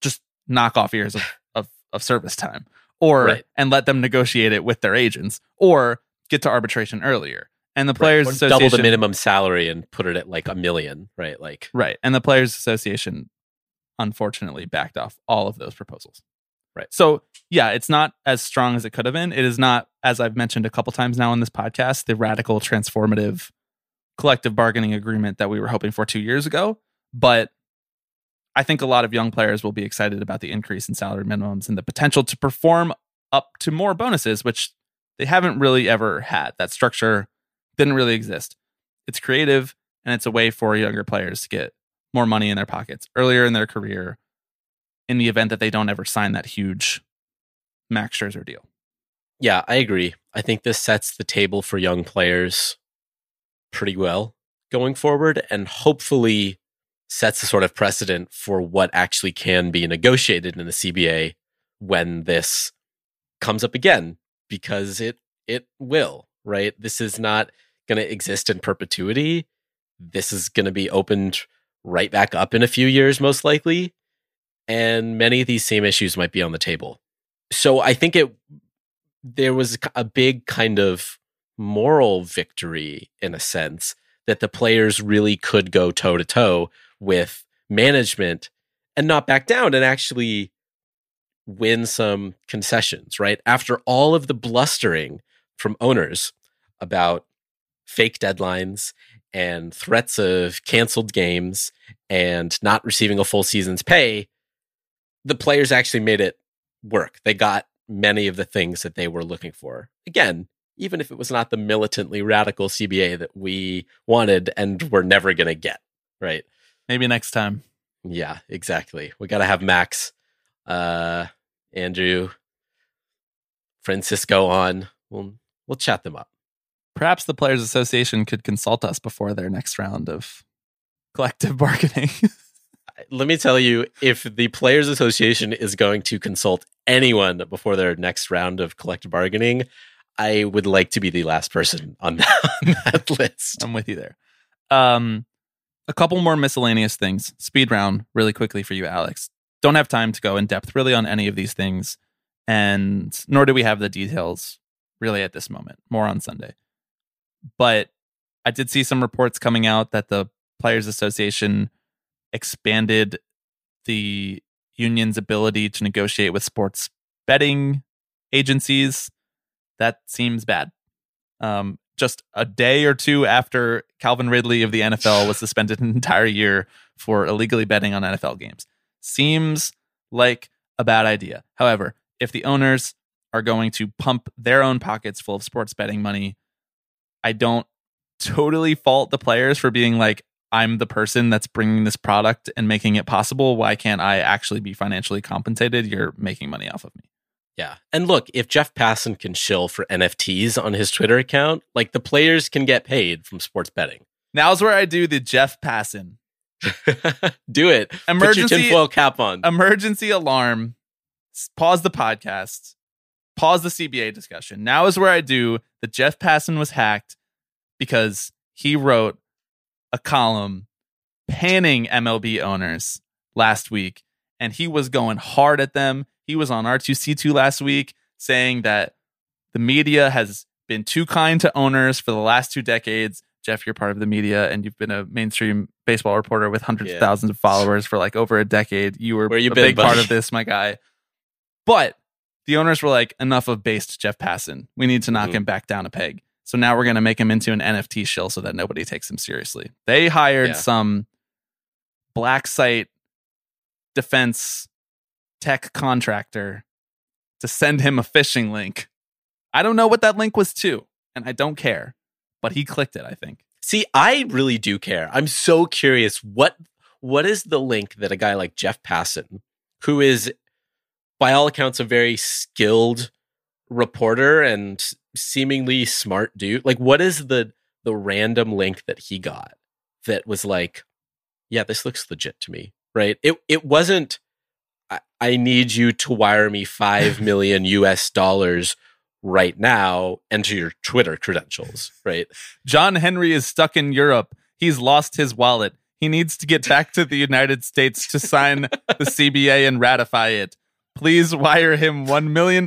just knock off years of, of, of service time or right. and let them negotiate it with their agents or get to arbitration earlier. And the players right. association double the minimum salary and put it at like a million, right? Like right. And the players association unfortunately backed off all of those proposals. Right. So yeah, it's not as strong as it could have been. It is not, as I've mentioned a couple times now on this podcast, the radical transformative collective bargaining agreement that we were hoping for two years ago. But I think a lot of young players will be excited about the increase in salary minimums and the potential to perform up to more bonuses, which they haven't really ever had. That structure didn't really exist. It's creative and it's a way for younger players to get more money in their pockets earlier in their career in the event that they don't ever sign that huge Max Scherzer deal. Yeah, I agree. I think this sets the table for young players pretty well going forward and hopefully sets a sort of precedent for what actually can be negotiated in the CBA when this comes up again because it it will, right? This is not going to exist in perpetuity. This is going to be opened right back up in a few years most likely and many of these same issues might be on the table. So I think it there was a big kind of moral victory in a sense that the players really could go toe to toe with management and not back down and actually win some concessions, right? After all of the blustering from owners about fake deadlines and threats of canceled games and not receiving a full season's pay, the players actually made it work. They got many of the things that they were looking for. Again, even if it was not the militantly radical CBA that we wanted and we're never going to get, right? Maybe next time. Yeah, exactly. We got to have Max, uh, Andrew, Francisco on. We'll we'll chat them up. Perhaps the Players Association could consult us before their next round of collective bargaining. Let me tell you, if the Players Association is going to consult anyone before their next round of collective bargaining, I would like to be the last person on that, on that list. I'm with you there. Um, a couple more miscellaneous things. Speed round, really quickly for you, Alex. Don't have time to go in depth really on any of these things, and nor do we have the details really at this moment. More on Sunday. But I did see some reports coming out that the Players Association expanded the union's ability to negotiate with sports betting agencies that seems bad. Um, just a day or two after Calvin Ridley of the NFL was suspended an entire year for illegally betting on NFL games. Seems like a bad idea. However, if the owners are going to pump their own pockets full of sports betting money, I don't totally fault the players for being like, I'm the person that's bringing this product and making it possible. Why can't I actually be financially compensated? You're making money off of me. Yeah. And look, if Jeff Passan can shill for NFTs on his Twitter account, like the players can get paid from sports betting. Now's where I do the Jeff Passan. do it. Emergency Put your tinfoil cap on. Emergency alarm. Pause the podcast. Pause the CBA discussion. Now is where I do the Jeff Passan was hacked because he wrote a column panning MLB owners last week, and he was going hard at them. He was on R2C2 last week saying that the media has been too kind to owners for the last two decades. Jeff, you're part of the media and you've been a mainstream baseball reporter with hundreds Yeah. of thousands of followers for like over a decade. You were Where you a been, big part of this, my guy. But the owners were like, enough of based Jeff Passan. We need to knock Mhm. him back down a peg. So now we're going to make him into an NFT shill so that nobody takes him seriously. They hired Yeah. some black site defense tech contractor to send him a phishing link. I don't know what that link was to, and I don't care, but he clicked it, I think. See, I really do care. I'm so curious what what is the link that a guy like Jeff Passan, who is by all accounts a very skilled reporter and seemingly smart dude, like what is the the random link that he got that was like, yeah, this looks legit to me, right? It it wasn't I, I need you to wire me 5 million US dollars right now enter your Twitter credentials, right? John Henry is stuck in Europe. He's lost his wallet. He needs to get back to the United States to sign the CBA and ratify it. Please wire him $1 million in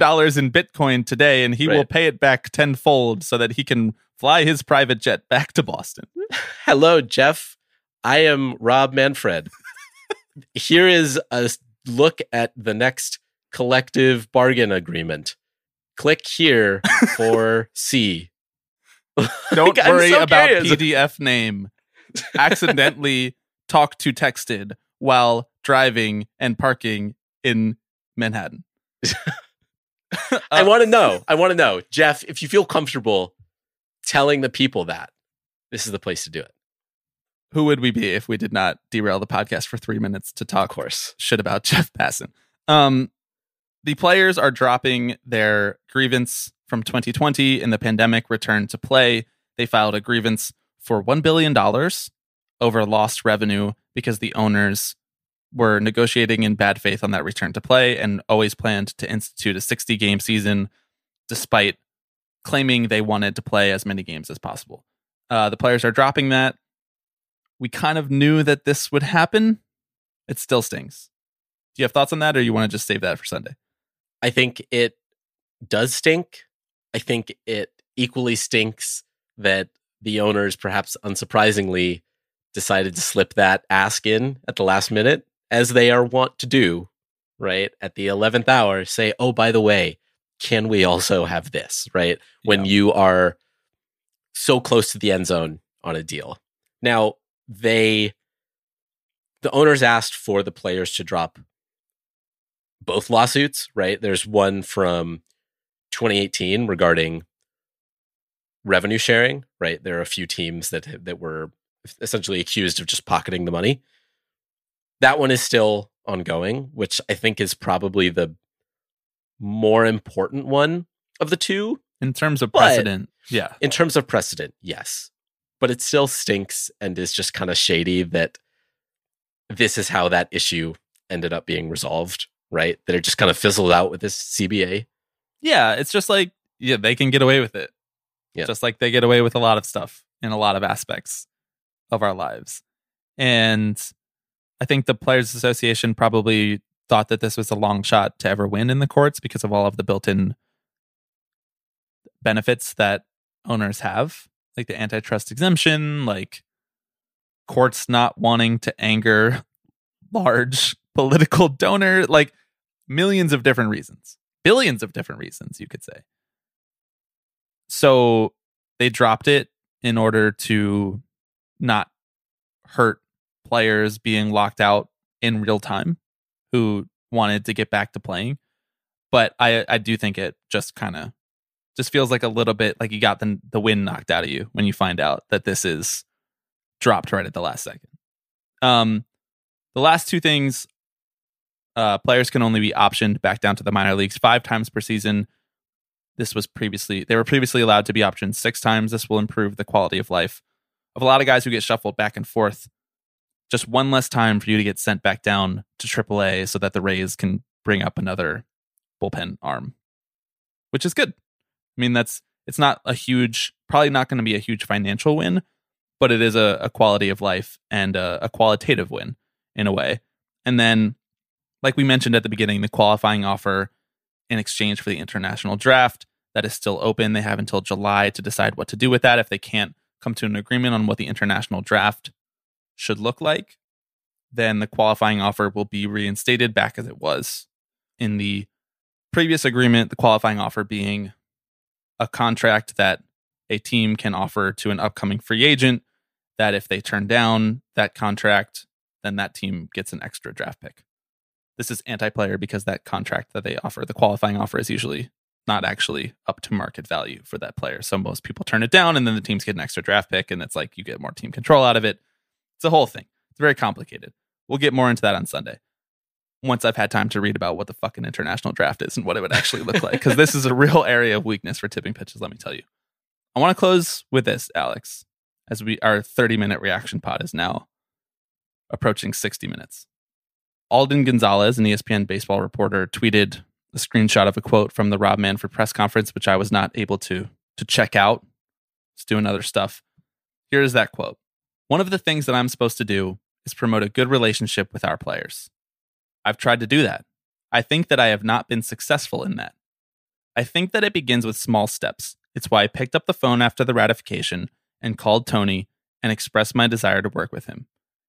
Bitcoin today, and he will pay it back tenfold so that he can fly his private jet back to Boston. Hello, Jeff. I am Rob Manfred. Here is a look at the next collective bargain agreement. Click here for C. Don't Like, worry so about curious. PDF name. Accidentally talk to texted while driving and parking in Manhattan. I Uh, want to know. I want to know, Jeff. If you feel comfortable telling the people that, this is the place to do it. who would we be if we did not derail the podcast for three minutes to talk horse shit about Jeff Passan? Um, the players are dropping their grievance from 2020 in the pandemic return to play. They filed a grievance for $1 billion over lost revenue because the owners were negotiating in bad faith on that return to play and always planned to institute a 60 game season despite claiming they wanted to play as many games as possible. Uh, the players are dropping that. We kind of knew that this would happen. It still stings. Do you have thoughts on that, or you want to just save that for Sunday? I think it does stink. I think it equally stinks that the owners, perhaps unsurprisingly, decided to slip that ask in at the last minute, as they are wont to do, right? At the 11th hour, say, oh, by the way, can we also have this, right? When Yeah. you are so close to the end zone on a deal. Now, they, the owners asked for the players to drop both lawsuits, right? There's one from 2018 regarding revenue sharing, right? There are a few teams that that were essentially accused of just pocketing the money. That one is still ongoing, which I think is probably the more important one of the two In terms of But- precedent, yeah. in terms of precedent. Yes. But it still stinks and is just kind of shady that this is how that issue ended up being resolved, right? That it just kind of fizzled out with this CBA. Yeah, it's just like, yeah, they can get away with it. Yeah. Just like they get away with a lot of stuff in a lot of aspects of our lives. And I think the Players Association probably thought that this was a long shot to ever win in the courts because of all of the built in benefits that owners have, like the antitrust exemption, like courts not wanting to anger large political donor, like millions of different reasons, billions of different reasons, you could say. So they dropped it in order to not hurt players being locked out in real time who wanted to get back to playing. But I I do think it just kind of just feels like a little bit like you got the the wind knocked out of you when you find out that this is dropped right at the last second. Um, the last two things, uh, players can only be optioned back down to the minor leagues five times per season. This was previously they were previously allowed to be optioned six times. This will improve the quality of life of a lot of guys who get shuffled back and forth. Just one less time for you to get sent back down to AAA so that the Rays can bring up another bullpen arm, which is good. I mean, that's it's not a huge, probably not going to be a huge financial win, but it is a, a quality of life and a, a qualitative win in a way. And then, like we mentioned at the beginning, the qualifying offer in exchange for the international draft that is still open. They have until July to decide what to do with that. If they can't come to an agreement on what the international draft should look like, then the qualifying offer will be reinstated back as it was in the previous agreement. The qualifying offer being a contract that a team can offer to an upcoming free agent that if they turn down that contract, then that team gets an extra draft pick. This is anti player because that contract that they offer, the qualifying offer, is usually not actually up to market value for that player. So most people turn it down and then the teams get an extra draft pick and it's like you get more team control out of it. It's a whole thing. It's very complicated. We'll get more into that on Sunday once I've had time to read about what the fucking international draft is and what it would actually look like. Because this is a real area of weakness for tipping pitches, let me tell you. I want to close with this, Alex, as we our 30 minute reaction pod is now approaching 60 minutes. Alden Gonzalez, an ESPN baseball reporter, tweeted a screenshot of a quote from the Rob Manfred press conference, which I was not able to to check out. Just doing other stuff. Here is that quote. One of the things that I'm supposed to do is promote a good relationship with our players. I've tried to do that. I think that I have not been successful in that. I think that it begins with small steps. It's why I picked up the phone after the ratification and called Tony and expressed my desire to work with him.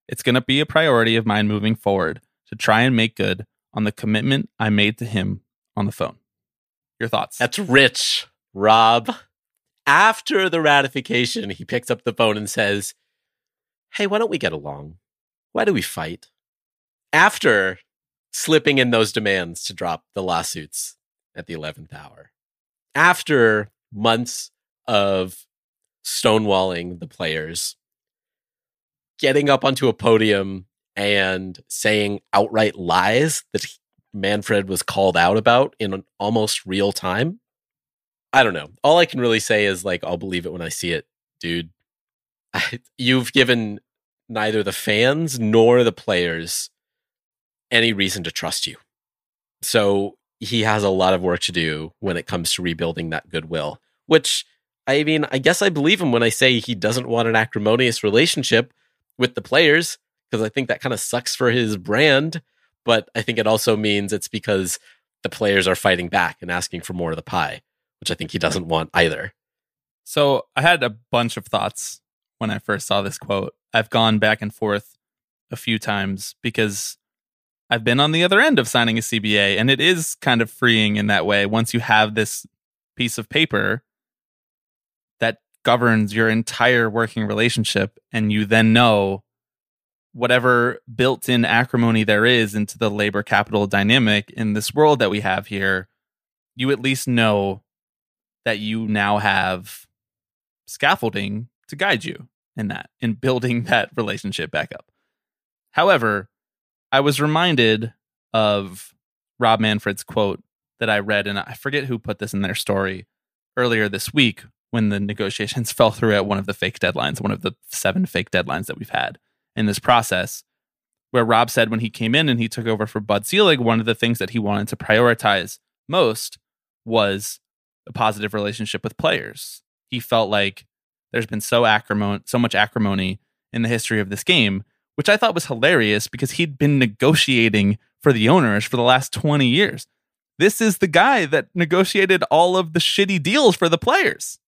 It's going to be a priority of mine moving forward to try and make good on the commitment I made to him on the phone. Your thoughts? That's rich, Rob. After the ratification, he picks up the phone and says, Hey, why don't we get along? Why do we fight? After slipping in those demands to drop the lawsuits at the 11th hour. After months of stonewalling the players, getting up onto a podium and saying outright lies that Manfred was called out about in almost real time. I don't know. All I can really say is like, I'll believe it when I see it, dude. You've given neither the fans nor the players any reason to trust you. So he has a lot of work to do when it comes to rebuilding that goodwill, which I mean, I guess I believe him when I say he doesn't want an acrimonious relationship with the players because I think that kind of sucks for his brand. But I think it also means it's because the players are fighting back and asking for more of the pie, which I think he doesn't want either. So I had a bunch of thoughts when I first saw this quote. I've gone back and forth a few times because I've been on the other end of signing a CBA, and it is kind of freeing in that way. Once you have this piece of paper that governs your entire working relationship, and you then know whatever built in acrimony there is into the labor capital dynamic in this world that we have here, you at least know that you now have scaffolding to guide you in that, in building that relationship back up. However, I was reminded of Rob Manfred's quote that I read, and I forget who put this in their story earlier this week when the negotiations fell through at one of the fake deadlines, one of the seven fake deadlines that we've had in this process, where Rob said when he came in and he took over for Bud Selig, one of the things that he wanted to prioritize most was a positive relationship with players. He felt like there's been so acrimony, so much acrimony in the history of this game which I thought was hilarious because he'd been negotiating for the owners for the last 20 years. This is the guy that negotiated all of the shitty deals for the players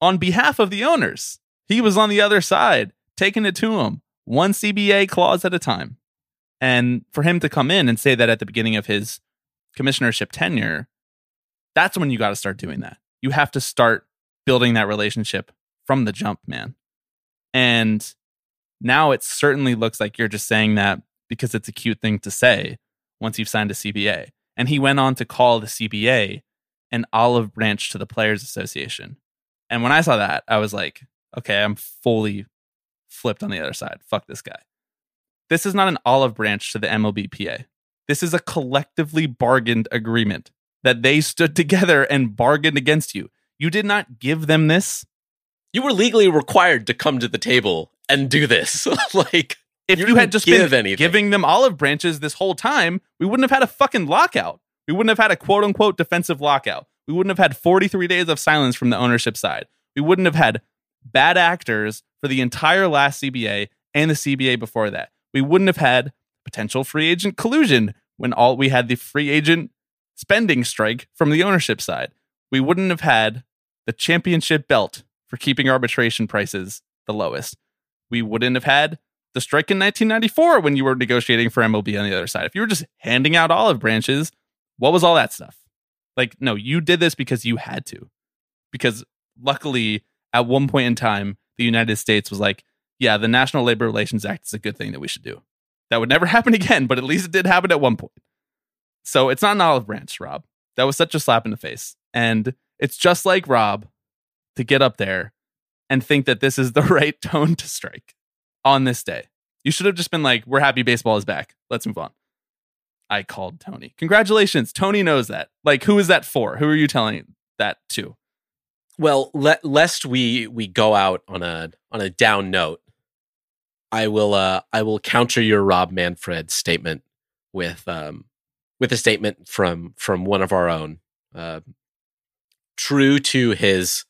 on behalf of the owners. He was on the other side, taking it to him, one CBA clause at a time. And for him to come in and say that at the beginning of his commissionership tenure, that's when you got to start doing that. You have to start building that relationship from the jump, man. And now it certainly looks like you're just saying that because it's a cute thing to say once you've signed a CBA. And he went on to call the CBA an olive branch to the Players Association. And when I saw that, I was like, okay, I'm fully flipped on the other side. Fuck this guy. This is not an olive branch to the MLBPA. This is a collectively bargained agreement that they stood together and bargained against you. You did not give them this. You were legally required to come to the table and do this. like, If You you, had just been anything. giving them olive branches this whole time, we wouldn't have had a fucking lockout. We wouldn't have had a quote unquote defensive lockout. We wouldn't have had 43 days of silence from the ownership side. We wouldn't have had bad actors for the entire last CBA and the CBA before that. We wouldn't have had potential free agent collusion when all we had the free agent spending strike from the ownership side. We wouldn't have had the championship belt for keeping arbitration prices the lowest. We wouldn't have had the strike in 1994 when you were negotiating for MLB on the other side. If you were just handing out olive branches, what was all that stuff? Like, no, you did this because you had to. Because luckily, at one point in time, the United States was like, yeah, the National Labor Relations Act is a good thing that we should do. That would never happen again, but at least it did happen at one point. So it's not an olive branch, Rob. That was such a slap in the face. And it's just like Rob to get up there and think that this is the right tone to strike on this day. You should have just been like, we're happy baseball is back. Let's move on. I called Tony. Congratulations. Tony knows that. Like, who is that for? Who are you telling that to? well, le- lest we we go out on a on a down note, I will uh I will counter your Rob Manfred statement with um with a statement from from one of our own. Uh, true to his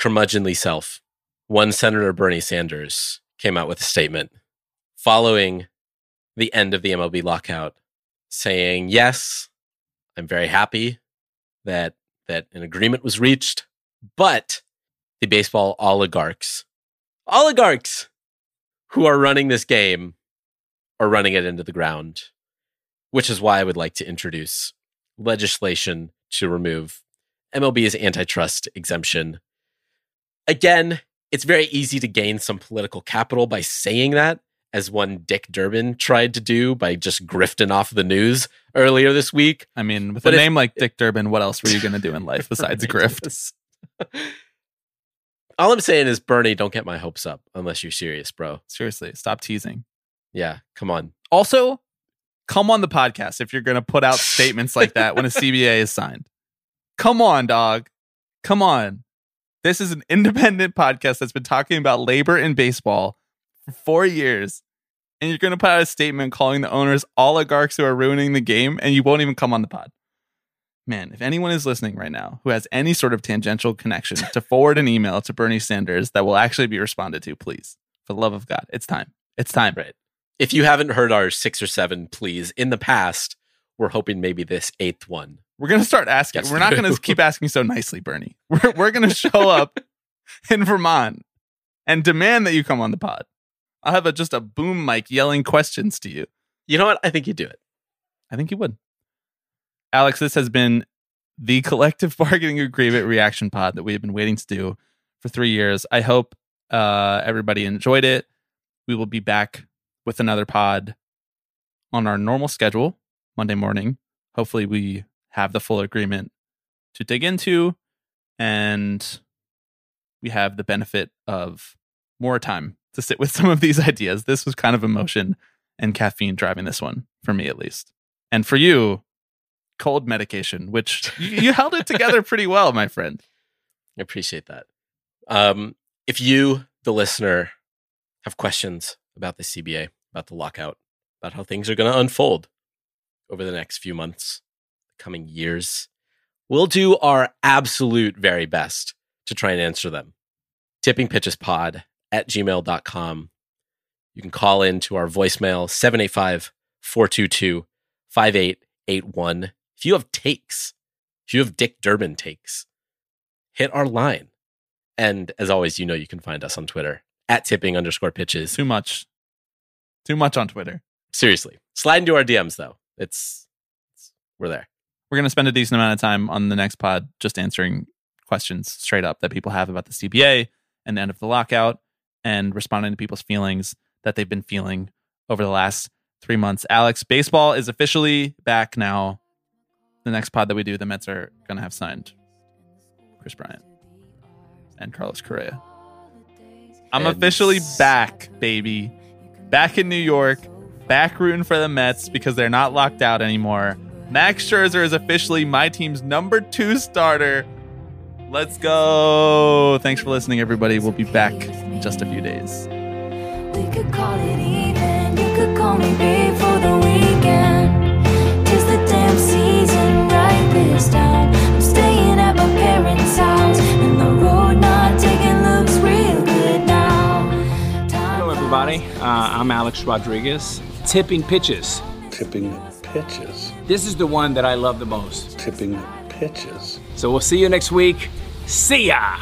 curmudgeonly self, one Senator Bernie Sanders came out with a statement following the end of the MLB lockout, saying, "Yes, I'm very happy that that an agreement was reached, but the baseball oligarchs, oligarchs who are running this game, are running it into the ground." Which is why I would like to introduce legislation to remove MLB's antitrust exemption. Again, it's very easy to gain some political capital by saying that, as one Dick Durbin tried to do by just grifting off the news earlier this week. I mean, with But a if- name like Dick Durbin, what else were you going to do in life besides grift? All I'm saying is, Bernie, don't get my hopes up unless you're serious, bro. Seriously, stop teasing. Yeah, come on. Also, come on the podcast if you're going to put out statements like that when a CBA is signed. Come on, dog. Come on. This is an independent podcast that's been talking about labor in baseball for four years. And you're going to put out a statement calling the owners oligarchs who are ruining the game, and you won't even come on the pod. Man, if anyone is listening right now who has any sort of tangential connection to forward an email to Bernie Sanders that will actually be responded to, please. For the love of God, it's time. It's time. Right. If you haven't heard our six or seven, please, in the past, we're hoping maybe this eighth one. We're gonna start asking. Yes. We're not gonna keep asking so nicely, Bernie. We're we're gonna show up in Vermont and demand that you come on the pod. I'll have a, just a boom mic yelling questions to you. You know what? I think you'd do it. I think you would. Alex, this has been the collective bargaining agreement reaction pod that we have been waiting to do for three years. I hope uh, everybody enjoyed it. We will be back with another pod on our normal schedule Monday morning. Hopefully, we have the full agreement to dig into, and we have the benefit of more time to sit with some of these ideas. This was kind of emotion and caffeine driving this one, for me at least. And for you, cold medication, which you, held it together pretty well, my friend. I appreciate that. Um, if you, the listener, have questions about the CBA, about the lockout, about how things are going to unfold over the next few months, coming years, we'll do our absolute very best to try and answer them. Tipping pitches pod at gmail.com. You can call in to our voicemail 785 422 5881. If you have takes, if you have Dick Durbin takes, hit our line. And as always, you know you can find us on Twitter at tipping underscore pitches. Too much. Too much on Twitter. Seriously, slide into our DMs though. It's, it's we're there. We're going to spend a decent amount of time on the next pod just answering questions straight up that people have about the CBA and the end of the lockout and responding to people's feelings that they've been feeling over the last three months. Alex, baseball is officially back now. The next pod that we do, the Mets are going to have signed Kris Bryant and Carlos Correa. I'm And- officially back, baby. Back in New York, back rooting for the Mets because they're not locked out anymore. Max Scherzer is officially my team's number two starter. Let's go. Thanks for listening, everybody. We'll be back in just a few days. We could call it even. You could call me babe for the weekend. Tis the damn season right this time. I'm staying at my parents' house, and the road not taking looks real good now. Time Hello, everybody. Uh, I'm Alex Rodriguez. Tipping pitches. tipping pitches. This is the one that I love the most. Tipping the pitches. So we'll see you next week. See ya!